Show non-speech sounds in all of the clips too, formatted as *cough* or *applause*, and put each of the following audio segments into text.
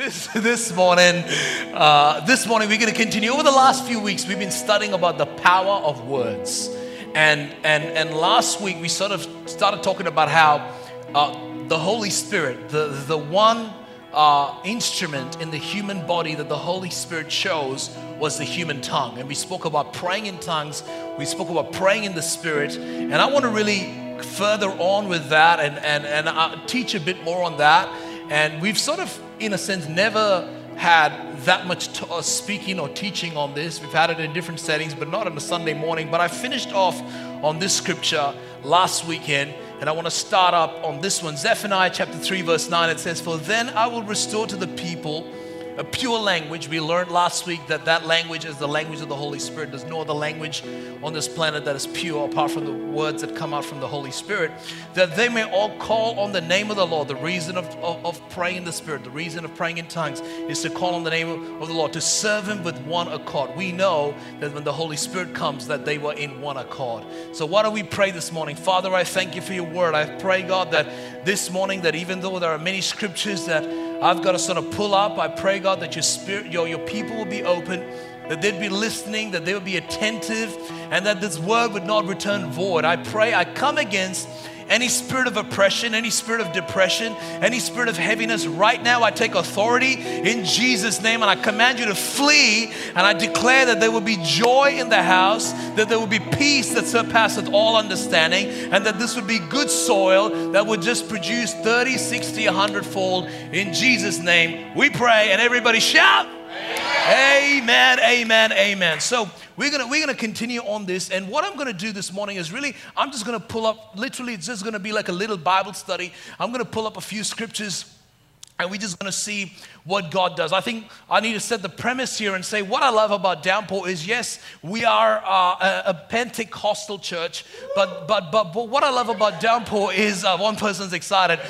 This, this morning, uh, this morning we're going to continue. Over the last few weeks, we've been studying about the power of words, and and and last week we sort of started talking about how uh, the Holy Spirit, the the one uh, instrument in the human body that the Holy Spirit chose was the human tongue, and we spoke about praying in tongues. We spoke about praying in the Spirit, and I want to really further on with that and and and uh, teach a bit more on that. And we've sort of in a sense, never had that much uh, speaking or teaching on this. We've had it in different settings, but not on a Sunday morning. But I finished off on this scripture last weekend, and I want to start up on this one. Zephaniah chapter 3, verse 9, it says, For then I will restore to the people a pure language. We learned last week that that language is the language of the Holy Spirit. There's no other language on this planet that is pure apart from the words that come out from the Holy Spirit. That they may all call on the name of the Lord. The reason of, of, of praying in the Spirit, the reason of praying in tongues is to call on the name of, of the Lord, to serve Him with one accord. We know that when the Holy Spirit comes, that they were in one accord. So why don't we pray this morning? Father, I thank you for your word. I pray, God, that this morning, that even though there are many scriptures that I've got to sort of pull up. I pray, God, that your spirit, your, your people will be open, that they'd be listening, that they would be attentive, and that this word would not return void. I pray, I come against any spirit of oppression, any spirit of depression, any spirit of heaviness, right now I take authority in Jesus' name and I command you to flee. And I declare that there will be joy in the house, that there will be peace that surpasseth all understanding, and that this would be good soil that would just produce 30, 60, 100 fold. In Jesus' name we pray. And everybody shout, Amen, amen, amen. So we're gonna we're gonna continue on this, and what I'm gonna do this morning is really I'm just gonna pull up. Literally, it's just gonna be like a little Bible study. I'm gonna pull up a few scriptures and we're just going to see what God does. I think I need to set the premise here and say what I love about Downpour is yes, we are uh, a, a, Pentecostal church, but, but, but, but what I love about Downpour is uh, one person's excited. *laughs*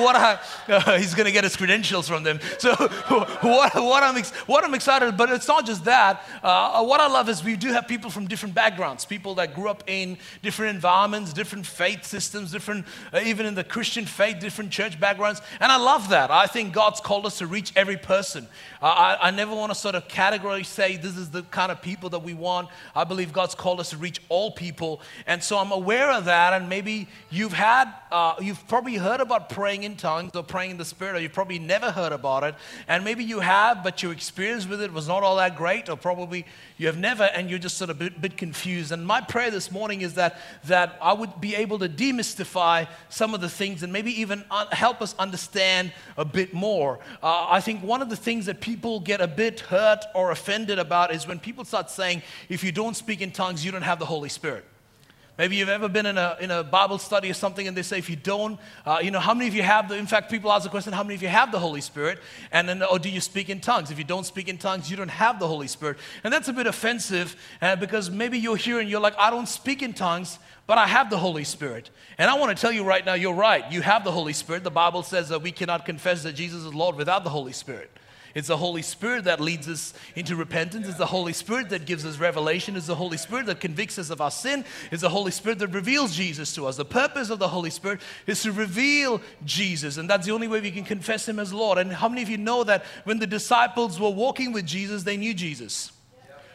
What I, uh, he's going to get his credentials from them. *laughs* So what, what, I'm, what I'm excited, but it's not just that. Uh, what I love is we do have people from different backgrounds, people that grew up in different environments, different faith systems, different, uh, even in the Christian faith, different church backgrounds. And I love that. I think God's called us to reach every person. Uh, I, I never want to sort of categorically say this is the kind of people that we want. I believe God's called us to reach all people. And so I'm aware of that. And maybe you've had, uh, you've probably heard about praying in tongues or praying in the Spirit, or you've probably never heard about it. And maybe you have, but your experience with it was not all that great, or probably you have never, and you're just sort of a bit, bit confused. And my prayer this morning is that, that I would be able to demystify some of the things and maybe even help us understand a bit more. Uh, I think one of the things that people get a bit hurt or offended about is when people start saying, if you don't speak in tongues, you don't have the Holy Spirit. Maybe you've ever been in a, in a Bible study or something and they say, if you don't, uh, you know, how many of you have the, in fact, people ask the question, how many of you have the Holy Spirit? And then, or do you speak in tongues? If you don't speak in tongues, you don't have the Holy Spirit. And that's a bit offensive uh, because maybe you're here and you're like, I don't speak in tongues, but I have the Holy Spirit. And I want to tell you right now, you're right. You have the Holy Spirit. The Bible says that we cannot confess that Jesus is Lord without the Holy Spirit. It's the Holy Spirit that leads us into repentance. It's the Holy Spirit that gives us revelation. It's the Holy Spirit that convicts us of our sin. It's the Holy Spirit that reveals Jesus to us. The purpose of the Holy Spirit is to reveal Jesus, and that's the only way we can confess Him as Lord. And how many of you know that when the disciples were walking with Jesus, they knew Jesus?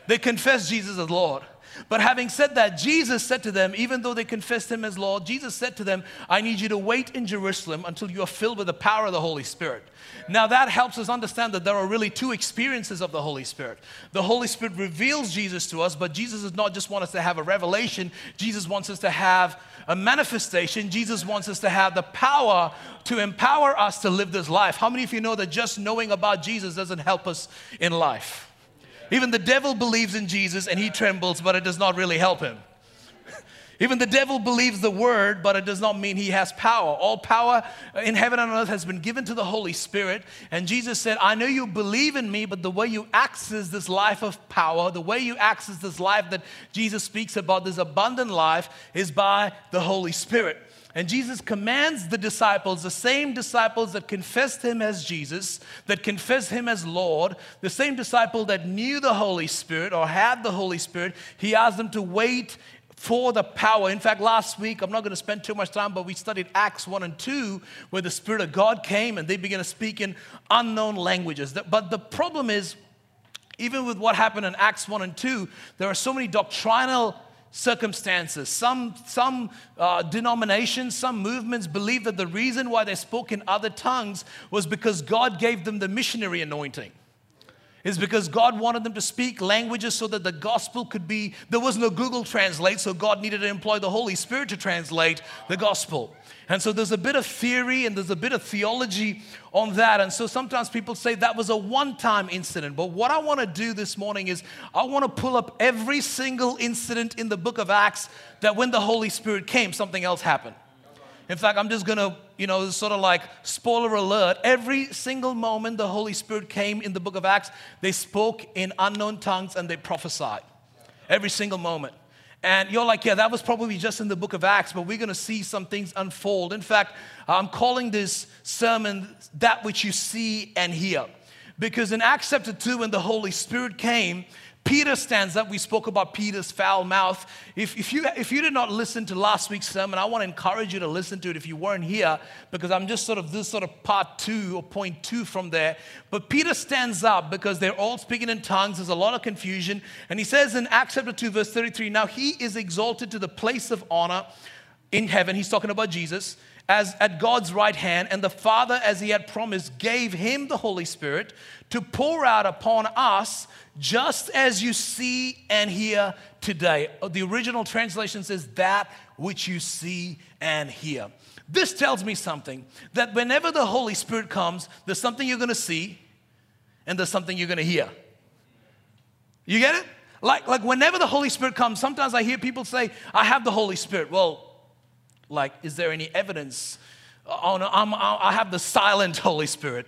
They confessed Jesus as Lord. But having said that, Jesus said to them, even though they confessed him as Lord, Jesus said to them, I need you to wait in Jerusalem until you are filled with the power of the Holy Spirit. Now, that helps us understand that there are really two experiences of the Holy Spirit. The Holy Spirit reveals Jesus to us, but Jesus does not just want us to have a revelation, Jesus wants us to have a manifestation. Jesus wants us to have the power to empower us to live this life. How many of you know that just knowing about Jesus doesn't help us in life? Even the devil believes in Jesus and he trembles, but it does not really help him. *laughs* Even the devil believes the word, but it does not mean he has power. All power in heaven and on earth has been given to the Holy Spirit. And Jesus said, I know you believe in me, but the way you access this life of power, the way you access this life that Jesus speaks about, this abundant life, is by the Holy Spirit. And Jesus commands the disciples, the same disciples that confessed him as Jesus, that confessed him as Lord, the same disciple that knew the Holy Spirit or had the Holy Spirit, he asked them to wait for the power. In fact, last week, I'm not going to spend too much time, but we studied Acts 1 and 2, where the Spirit of God came and they began to speak in unknown languages. But the problem is, even with what happened in Acts 1 and 2, there are so many doctrinal circumstances. Some, some uh, denominations, some movements believe that the reason why they spoke in other tongues was because God gave them the missionary anointing is because God wanted them to speak languages so that the gospel could be. There was no Google Translate, so God needed to employ the Holy Spirit to translate the gospel. And so there's a bit of theory and there's a bit of theology on that. And so sometimes people say that was a one time incident. But what I want to do this morning is I want to pull up every single incident in the book of Acts that when the Holy Spirit came, something else happened. In fact, I'm just going to, you know, sort of like spoiler alert. Every single moment the Holy Spirit came in the book of Acts, they spoke in unknown tongues and they prophesied. Every single moment. And you're like, yeah, that was probably just in the book of Acts, but we're going to see some things unfold. In fact, I'm calling this sermon That Which You See and Hear. Because in Acts chapter 2, when the Holy Spirit came, Peter stands up. We spoke about Peter's foul mouth. If, if, you, if you did not listen to last week's sermon, I want to encourage you to listen to it if you weren't here, because I'm just sort of this sort of part two or point two from there. But Peter stands up because they're all speaking in tongues. There's a lot of confusion. And he says in Acts chapter 2, verse 33, now he is exalted to the place of honor in heaven. He's talking about Jesus as at God's right hand, and the Father, as he had promised, gave him the Holy Spirit to pour out upon us just as you see and hear today. Uh, the original translation says, that which you see and hear. This tells me something that whenever the Holy Spirit comes, there's something you're gonna see and there's something you're gonna hear. You get it? Like, like whenever the Holy Spirit comes, sometimes I hear people say, I have the Holy Spirit. Well, like, is there any evidence? Oh no, I'm, I have the silent *laughs* Holy Spirit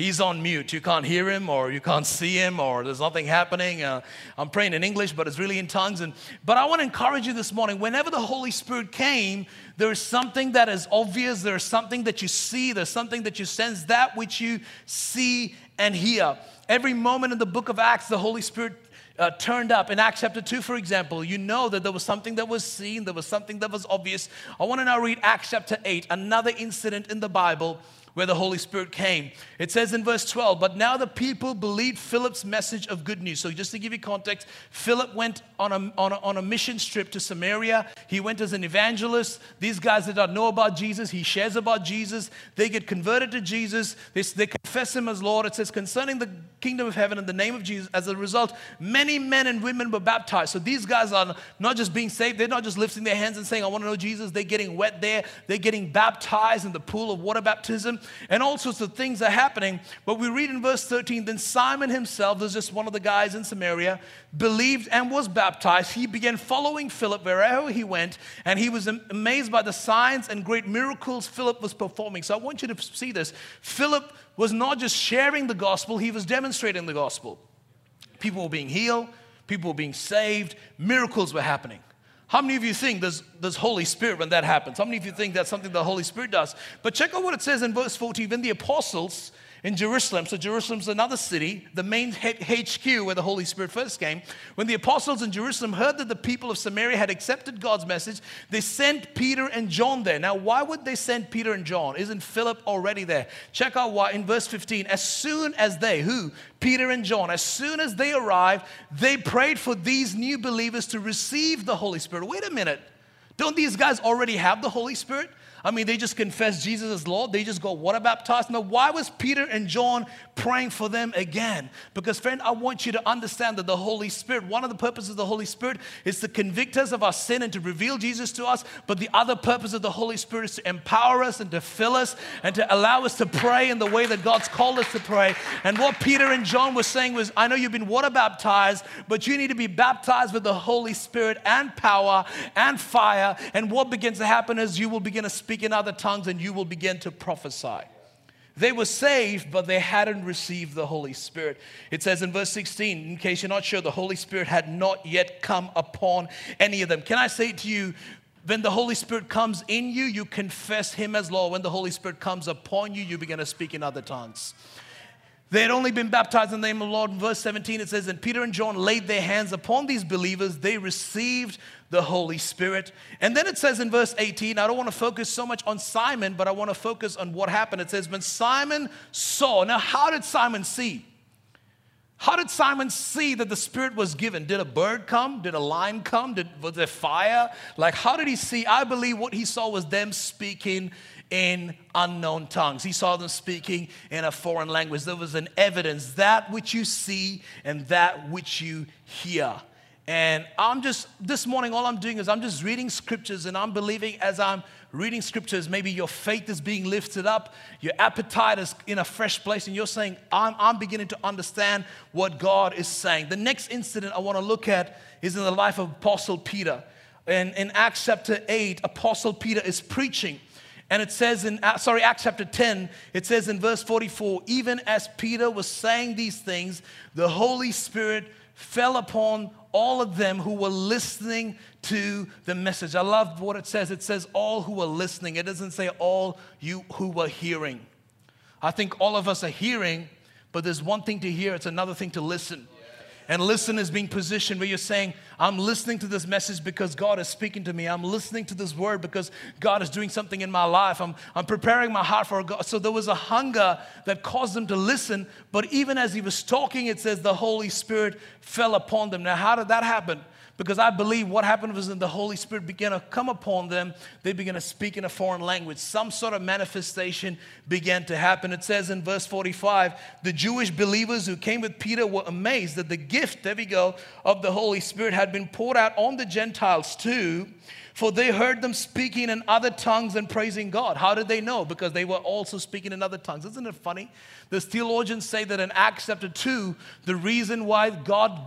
he's on mute. You can't hear him, or you can't see him, or there's nothing happening. Uh, I'm praying in English, but it's really in tongues. And but I want to encourage you this morning. Whenever the Holy Spirit came, there is something that is obvious. There's something that you see. There's something that you sense. That which you see and hear. Every moment in the Book of Acts, the Holy Spirit uh, turned up. In Acts chapter 2, for example, you know that there was something that was seen, there was something that was obvious. I want to now read Acts chapter 8, another incident in the Bible where the Holy Spirit came. It says in verse 12, but now the people believed Philip's message of good news. So, just to give you context, Philip went on a, on a, on a mission trip to Samaria. He went as an evangelist. These guys did not know about Jesus. He shares about Jesus. They get converted to Jesus. They, they confess him as Lord. It says, concerning the kingdom of heaven in the name of Jesus. As a result, many men and women were baptized. So, these guys are not just being saved, they're not just lifting their hands and saying, I want to know Jesus. They're getting wet there. They're getting baptized in the pool of water baptism and all sorts of things are happening. But we read in verse 13 then Simon himself, there's just one of the guys in Samaria, believed and was baptized. He began following Philip wherever he went, and he was amazed by the signs and great miracles Philip was performing. So I want you to see this. Philip was not just sharing the gospel, he was demonstrating the gospel. People were being healed, people were being saved, miracles were happening. How many of you think there's, there's Holy Spirit when that happens? How many of you think that's something the Holy Spirit does? But check out what it says in verse 14. When the apostles in Jerusalem. So Jerusalem's another city, the main HQ where the Holy Spirit first came. When the apostles in Jerusalem heard that the people of Samaria had accepted God's message, they sent Peter and John there. Now, why would they send Peter and John? Isn't Philip already there? Check out why in verse 15. As soon as they, who? Peter and John, as soon as they arrived, they prayed for these new believers to receive the Holy Spirit. Wait a minute. Don't these guys already have the Holy Spirit? I mean, they just confessed Jesus as Lord. They just got water baptized. Now, why was Peter and John praying for them again? Because, friend, I want you to understand that the Holy Spirit, one of the purposes of the Holy Spirit is to convict us of our sin and to reveal Jesus to us. But the other purpose of the Holy Spirit is to empower us and to fill us and to allow us to pray in the way that God's called us to pray. And what Peter and John were saying was, I know you've been water baptized, but you need to be baptized with the Holy Spirit and power and fire. And what begins to happen is you will begin to speak speak in other tongues and you will begin to prophesy. They were saved, but they hadn't received the Holy Spirit. It says in verse 16, in case you're not sure, the Holy Spirit had not yet come upon any of them. Can I say to you, when the Holy Spirit comes in you, you confess Him as Lord. When the Holy Spirit comes upon you, you begin to speak in other tongues. They had only been baptized in the name of the Lord. In verse 17, it says, And Peter and John laid their hands upon these believers. They received the Holy Spirit. And then it says in verse 18, I don't want to focus so much on Simon, but I want to focus on what happened. It says, When Simon saw, now how did Simon see? How did Simon see that the Spirit was given? Did a bird come? Did a lion come? Did, was there fire? Like, how did he see? I believe what he saw was them speaking in unknown tongues. He saw them speaking in a foreign language. There was an evidence that which you see and that which you hear. And I'm just, this morning, all I'm doing is I'm just reading scriptures and I'm believing as I'm reading scriptures, maybe your faith is being lifted up, your appetite is in a fresh place, and you're saying, I'm, I'm beginning to understand what God is saying. The next incident I want to look at is in the life of Apostle Peter. And in Acts chapter 8, Apostle Peter is preaching. And it says in, uh, sorry, Acts chapter 10, it says in verse 44, even as Peter was saying these things, the Holy Spirit fell upon all of them who were listening to the message. I love what it says. It says all who were listening. It doesn't say all you who were hearing. I think all of us are hearing, but there's one thing to hear, it's another thing to listen. And listen is being positioned where you're saying, I'm listening to this message because God is speaking to me. I'm listening to this word because God is doing something in my life. I'm, I'm preparing my heart for God. So there was a hunger that caused them to listen. But even as he was talking, it says the Holy Spirit fell upon them. Now, how did that happen? Because I believe what happened was that the Holy Spirit began to come upon them. They began to speak in a foreign language. Some sort of manifestation began to happen. It says in verse 45 the Jewish believers who came with Peter were amazed that the gift, there we go, of the Holy Spirit had been poured out on the Gentiles too for they heard them speaking in other tongues and praising God. How did they know? Because they were also speaking in other tongues. Isn't it funny? The theologians say that in Acts chapter 2, the reason why God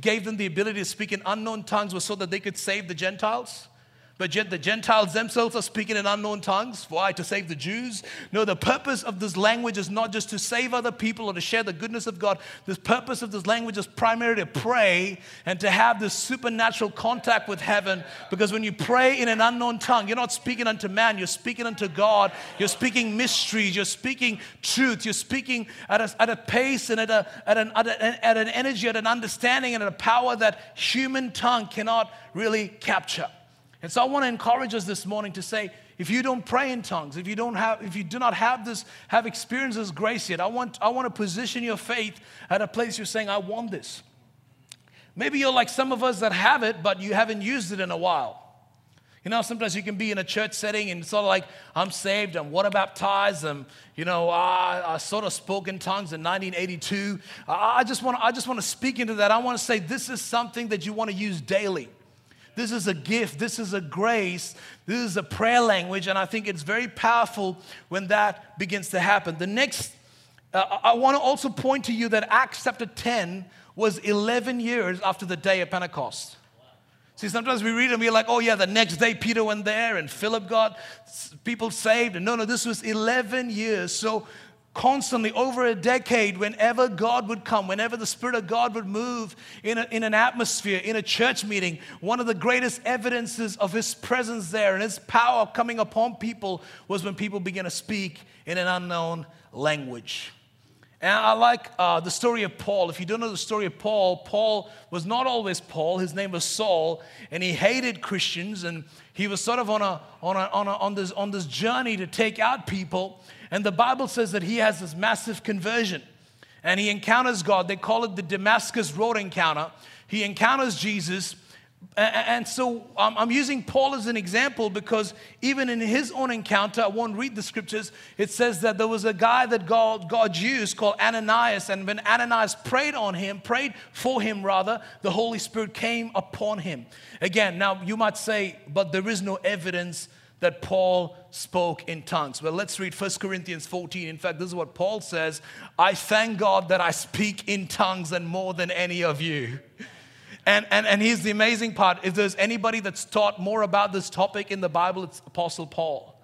gave them the ability to speak in unknown tongues was so that they could save the Gentiles. But yet the Gentiles themselves are speaking in unknown tongues. Why? To save the Jews? No, the purpose of this language is not just to save other people or to share the goodness of God. The purpose of this language is primarily to pray and to have this supernatural contact with heaven. Because when you pray in an unknown tongue, you're not speaking unto man, you're speaking unto God. You're speaking mysteries, you're speaking truth, you're speaking at a, at a pace and at, a, at, an, at, a, at an energy, at an understanding, and at a power that human tongue cannot really capture. And so I want to encourage us this morning to say, if you don't pray in tongues, if you don't have, if you do not have this, have experienced this grace yet, I want, I want to position your faith at a place you're saying, I want this. Maybe you're like some of us that have it, but you haven't used it in a while. You know, sometimes you can be in a church setting and it's sort of like, I'm saved, I'm water baptized, I'm, you know, I, I sort of spoke in tongues in 1982. I, I just want, I just want to speak into that. I want to say this is something that you want to use daily. This is a gift. This is a grace. This is a prayer language. And I think it's very powerful when that begins to happen. The next, uh, I want to also point to you that Acts chapter 10 was 11 years after the day of Pentecost. See, sometimes we read and we're like, oh, yeah, the next day Peter went there and Philip got people saved. And no, no, this was 11 years. So constantly over a decade, whenever God would come, whenever the Spirit of God would move in, a, in an atmosphere, in a church meeting, one of the greatest evidences of His presence there and His power coming upon people was when people began to speak in an unknown language. And I like uh, the story of Paul. If you don't know the story of Paul, Paul was not always Paul. His name was Saul, and he hated Christians, and he was sort of on, a, on, a, on, a, on, this, on this journey to take out people. And the Bible says that he has this massive conversion and he encounters God. They call it the Damascus Road encounter. He encounters Jesus. And so um, I'm using Paul as an example because even in his own encounter, I won't read the scriptures, it says that there was a guy that God, God used called Ananias. And when Ananias prayed on him, prayed for him rather, the Holy Spirit came upon him. Again, now you might say, but there is no evidence that Paul spoke in tongues. Well, let's read 1 Corinthians 14. In fact, this is what Paul says I thank God that I speak in tongues and more than any of you. *laughs* And, and, and here's the amazing part if there's anybody that's taught more about this topic in the Bible, it's Apostle Paul,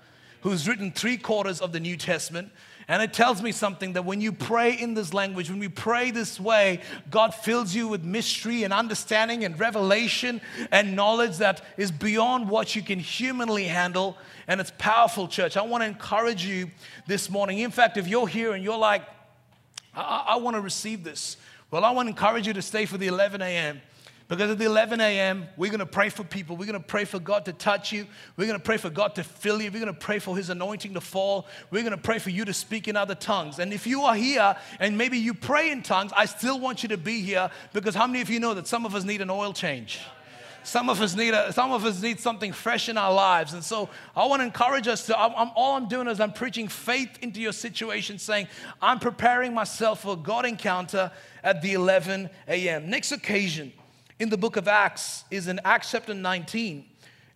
who's written three quarters of the New Testament. And it tells me something that when you pray in this language, when we pray this way, God fills you with mystery and understanding and revelation and knowledge that is beyond what you can humanly handle. And it's powerful, church. I want to encourage you this morning. In fact, if you're here and you're like, I, I want to receive this. Well, I want to encourage you to stay for the 11 a.m. Because at the 11 a.m., we're going to pray for people. We're going to pray for God to touch you. We're going to pray for God to fill you. We're going to pray for His anointing to fall. We're going to pray for you to speak in other tongues. And if you are here and maybe you pray in tongues, I still want you to be here because how many of you know that some of us need an oil change? Some of us need a, some of us need something fresh in our lives, and so I want to encourage us to. I'm, I'm, all I'm doing is I'm preaching faith into your situation, saying I'm preparing myself for a God encounter at the 11 a.m. Next occasion in the book of Acts is in Acts chapter 19.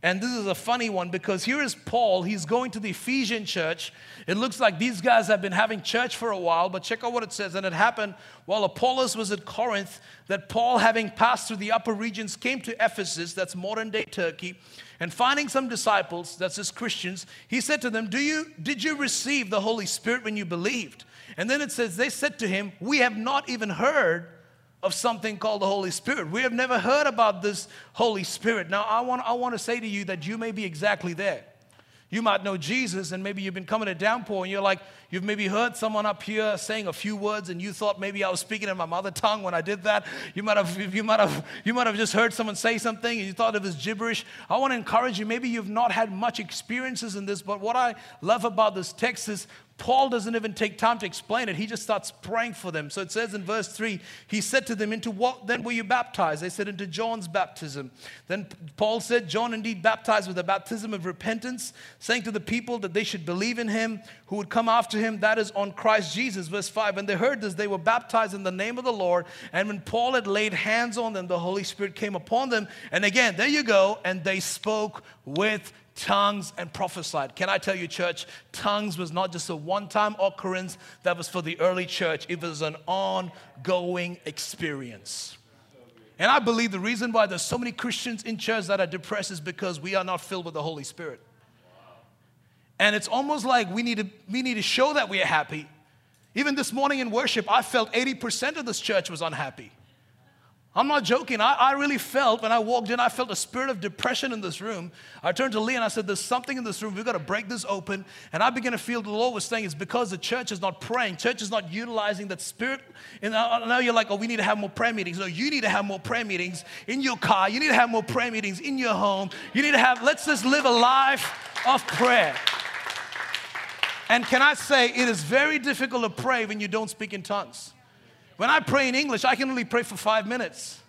And this is a funny one because here is Paul. He's going to the Ephesian church. It looks like these guys have been having church for a while, but check out what it says. And it happened while Apollos was at Corinth that Paul, having passed through the upper regions, came to Ephesus, that's modern day Turkey, and finding some disciples, that's his Christians, he said to them, Do you did you receive the Holy Spirit when you believed? And then it says, They said to him, We have not even heard of something called the Holy Spirit. We have never heard about this Holy Spirit. Now, I want, I want to say to you that you may be exactly there. You might know Jesus, and maybe you've been coming to downpour, and you're like, you've maybe heard someone up here saying a few words, and you thought maybe I was speaking in my mother tongue when I did that. You might have, you might have, you might have just heard someone say something, and you thought it was gibberish. I want to encourage you. Maybe you've not had much experiences in this, but what I love about this text is Paul doesn't even take time to explain it. He just starts praying for them. So it says in verse 3, he said to them, Into what then were you baptized? They said, Into John's baptism. Then Paul said, John indeed baptized with a baptism of repentance, saying to the people that they should believe in him who would come after him, that is on Christ Jesus. Verse 5, when they heard this, they were baptized in the name of the Lord. And when Paul had laid hands on them, the Holy Spirit came upon them. And again, there you go, and they spoke with tongues and prophesied. Can I tell you, church, tongues was not just a one time occurrence that was for the early church, it was an ongoing experience. And I believe the reason why there's so many Christians in church that are depressed is because we are not filled with the Holy Spirit. And it's almost like we need to, we need to show that we are happy. Even this morning in worship, I felt 80% of this church was unhappy. I'm not joking. I, I, really felt when I walked in, I felt a spirit of depression in this room. I turned to Lee and I said, There's something in this room. We've got to break this open. And I began to feel the Lord was saying it's because the church is not praying. Church is not utilizing that spirit. And now you're like, Oh, we need to have more prayer meetings. No, you need to have more prayer meetings in your car. You need to have more prayer meetings in your home. You need to have, let's just live a life of prayer. And can I say, it is very difficult to pray when you don't speak in tongues. When I pray in English, I can only pray for five minutes.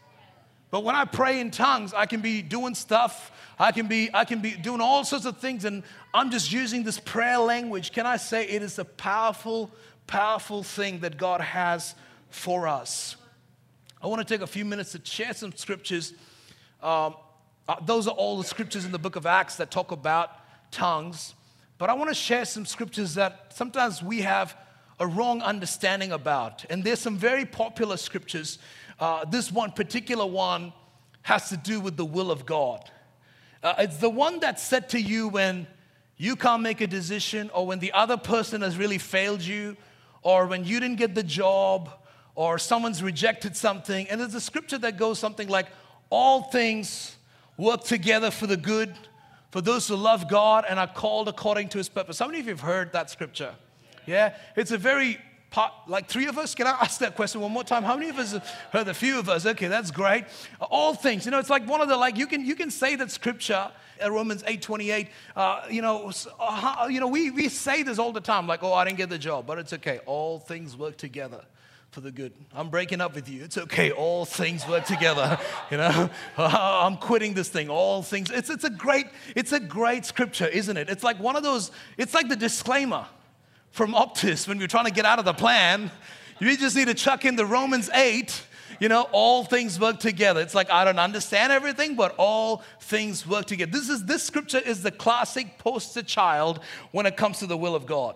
But when I pray in tongues, I can be doing stuff. I can be, I can be doing all sorts of things, and I'm just using this prayer language. Can I say it is a powerful, powerful thing that God has for us? I want to take a few minutes to share some scriptures. Um, uh, those are all the scriptures in the book of Acts that talk about tongues. But I want to share some scriptures that sometimes we have a wrong understanding about. And there's some very popular scriptures. Uh, this one particular one has to do with the will of God. Uh, it's the one that's said to you when you can't make a decision, or when the other person has really failed you, or when you didn't get the job, or someone's rejected something. And there's a scripture that goes something like, All things work together for the good for those who love God and are called according to his purpose. How many of you have heard that scripture? Yeah, it's a very part, like three of us. Can I ask that question one more time? How many of us heard? A few of us. Okay, that's great. All things. You know, it's like one of the like you can you can say that scripture. Uh, Romans 8 28, uh, you know, uh, you know, we, we say this all the time, like, oh, I didn't get the job, but it's okay. All things work together for the good. I'm breaking up with you. It's okay. All things work together. *laughs* You know, *laughs* I'm quitting this thing. All things. It's, it's a great, it's a great scripture, isn't it? It's like one of those, it's like the disclaimer from Optus when we're trying to get out of the plan. You just need to chuck in the Romans 8 you know all things work together it's like i don't understand everything but all things work together this is this scripture is the classic poster child when it comes to the will of god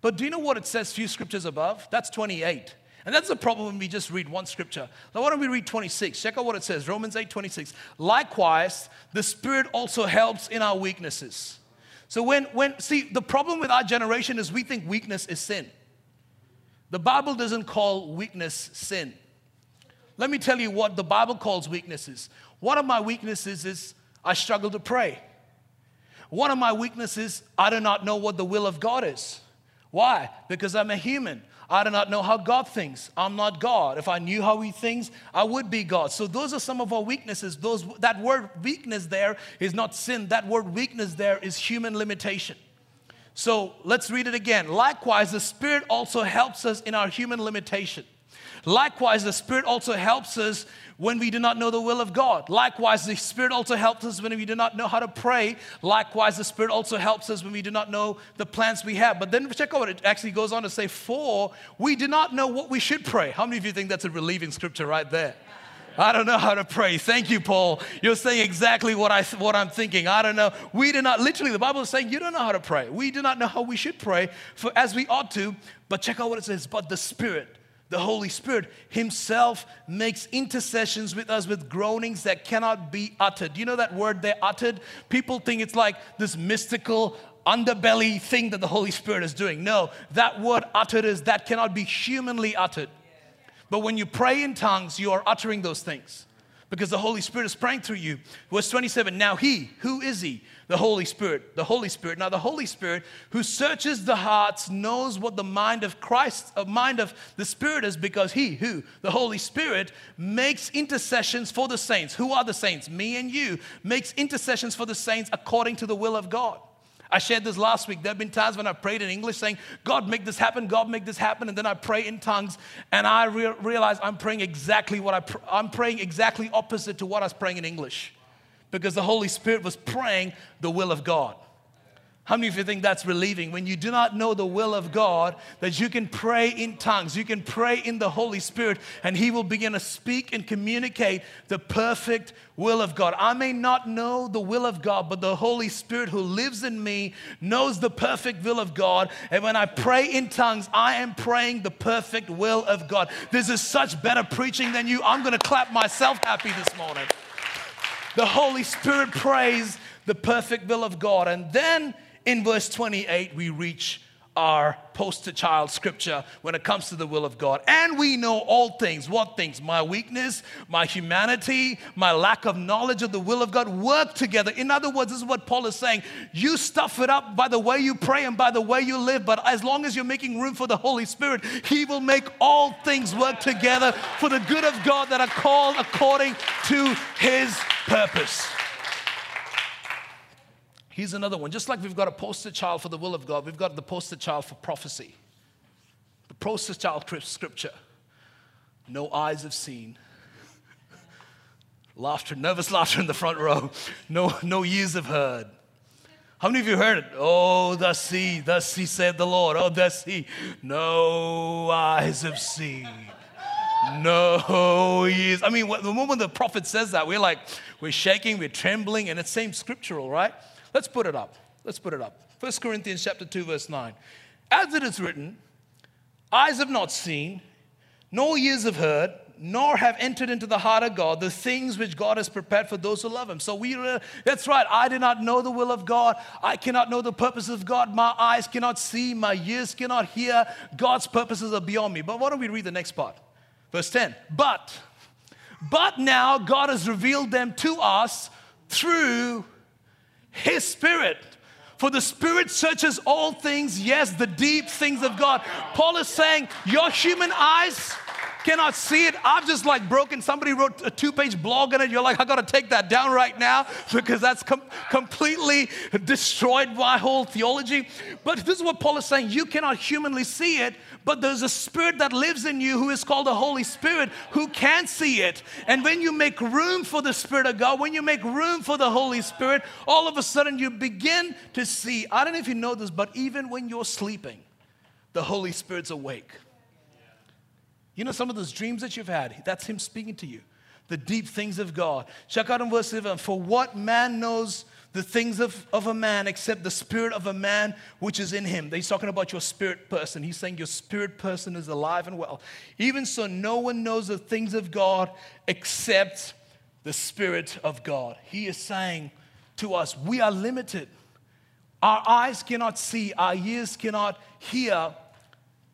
but do you know what it says few scriptures above that's 28 and that's the problem when we just read one scripture. Now, why don't we read 26? Check out what it says Romans 8 26. Likewise, the Spirit also helps in our weaknesses. So when, when, see, the problem with our generation is we think weakness is sin. The Bible doesn't call weakness sin. Let me tell you what the Bible calls weaknesses. One of my weaknesses is I struggle to pray. One of my weaknesses, I do not know what the will of God is. Why? Because I'm a human. I do not know how God thinks. I'm not God. If I knew how He thinks, I would be God. So those are some of our weaknesses. Those that word weakness there is not sin. That word weakness there is human limitation. So let's read it again. Likewise, the Spirit also helps us in our human limitation. Likewise, the Spirit also helps us when we do not know the will of God. Likewise, the Spirit also helps us when we do not know how to pray. Likewise, the Spirit also helps us when we do not know the plans we have. But then check out what it actually goes on to say, for we do not know what we should pray. How many of you think that's a relieving scripture right there? I don't know how to pray. Thank you, Paul. You're saying exactly what, I, what I'm thinking. I don't know. We do not, literally, the Bible is saying you don't know how to pray. We do not know how we should pray for, as we ought to. But check out what it says. But the Spirit the Holy Spirit Himself makes intercessions with us with groanings that cannot be uttered. You know that word there, uttered? People think it's like this mystical underbelly thing that the Holy Spirit is doing. No, that word uttered is that cannot be humanly uttered. But when you pray in tongues, you are uttering those things because the Holy Spirit is praying through you. Verse 27 Now, He, who is He? The Holy Spirit. The Holy Spirit. Now, the Holy Spirit who searches the hearts knows what the mind of Christ, a uh, mind of the Spirit is because He, who? The Holy Spirit, makes intercessions for the saints. Who are the saints? Me and you. Makes intercessions for the saints according to the will of God. I shared this last week. There have been times when I prayed in English saying, God, make this happen, God, make this happen. And then I pray in tongues and I re- realize I'm praying exactly what I pr- I'm praying exactly opposite to what I was praying in English because the Holy Spirit was praying the will of God. How many of you think that's relieving? When you do not know the will of God, that you can pray in tongues, you can pray in the Holy Spirit, and He will begin to speak and communicate the perfect will of God. I may not know the will of God, but the Holy Spirit who lives in me knows the perfect will of God. And when I pray in tongues, I am praying the perfect will of God. This is such better preaching than you. I'm going to clap myself happy this morning. The Holy Spirit prays the perfect will of God. And then in verse 28, we reach our poster child scripture when it comes to the will of God. And we know all things. What things? My weakness, my humanity, my lack of knowledge of the will of God work together. In other words, this is what Paul is saying. You stuff it up by the way you pray and by the way you live, but as long as you're making room for the Holy Spirit, He will make all things work together for the good of God that are called according to His purpose. Here's another one. Just like we've got a poster child for the will of God, we've got the poster child for prophecy. The poster child scripture. No eyes have seen. *laughs* Laughter, nervous laughter in the front row. No, no ears have heard. How many of you heard it? Oh, thus he, thus he said the Lord. Oh, thus he. No eyes have seen. No ears. I mean, the moment the prophet says that, we're like, we're shaking, we're trembling, and it seems scriptural, right? Let's put it up. Let's put it up. 1 Corinthians chapter 2, verse 9. As it is written, eyes have not seen, nor ears have heard, nor have entered into the heart of God the things which God has prepared for those who love Him. So we, uh, that's right. I did not know the will of God. I cannot know the purpose of God. My eyes cannot see. My ears cannot hear. God's purposes are beyond me. But why don't we read the next part? Verse 10. But, but now God has revealed them to us through his Spirit. For the Spirit searches all things, yes, the deep things of God. Paul is saying, Your human eyes cannot see it. I've just like broken. Somebody wrote a two page blog on it. You're like, I got to take that down right now *laughs* because that's com- completely destroyed my whole theology. But this is what Paul is saying you cannot humanly see it, but there's a spirit that lives in you who is called the Holy Spirit who can see it. And when you make room for the Spirit of God, when you make room for the Holy Spirit, all of a sudden you begin to see. I don't know if you know this, but even when you're sleeping, the Holy Spirit's awake. You know, some of those dreams that you've had, that's Him speaking to you. The deep things of God. Check out in verse 11 For what man knows the things of, of a man except the spirit of a man which is in him. He's talking about your spirit person. He's saying your spirit person is alive and well. Even so, no one knows the things of God except the Spirit of God. He is saying to us, we are limited. Our eyes cannot see, our ears cannot hear,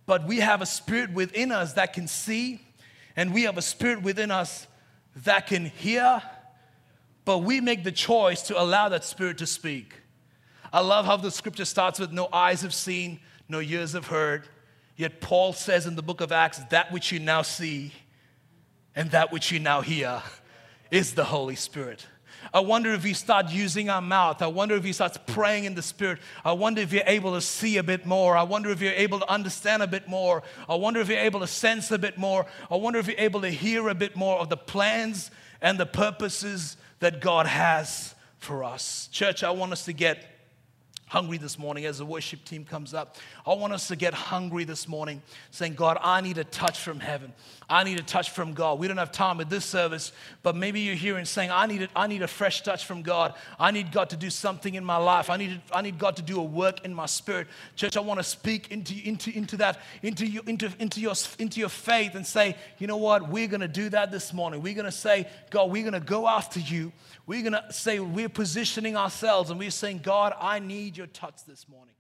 but we have a spirit within us that can see, and we have a spirit within us that can hear but we make the choice to allow that spirit to speak. I love how the scripture starts with no eyes have seen, no ears have heard. Yet Paul says in the book of Acts, that which you now see and that which you now hear is the Holy Spirit. I wonder if we start using our mouth. I wonder if we start praying in the Spirit. I wonder if you're able to see a bit more. I wonder if you're able to understand a bit more. I wonder if you're able to sense a bit more. I wonder if you're able to hear a bit more of the plans and the purposes that God has for us. Church, I want us to get hungry this morning as the worship team comes up. I want us to get hungry this morning, saying, God, I need a touch from heaven. I need a touch from God. We don't have time with this service, but maybe you're here and saying, I need, a, I need a fresh touch from God. I need God to do something in my life. I need, I need God to do a work in my spirit. Church, I want to speak into, into, into that, into, you, into, into, your, into your faith and say, you know what? We're going to do that this morning. We're going to say, God, we're going to go after you. We're going to say, we're positioning ourselves and we're saying, God, I need your touch this morning.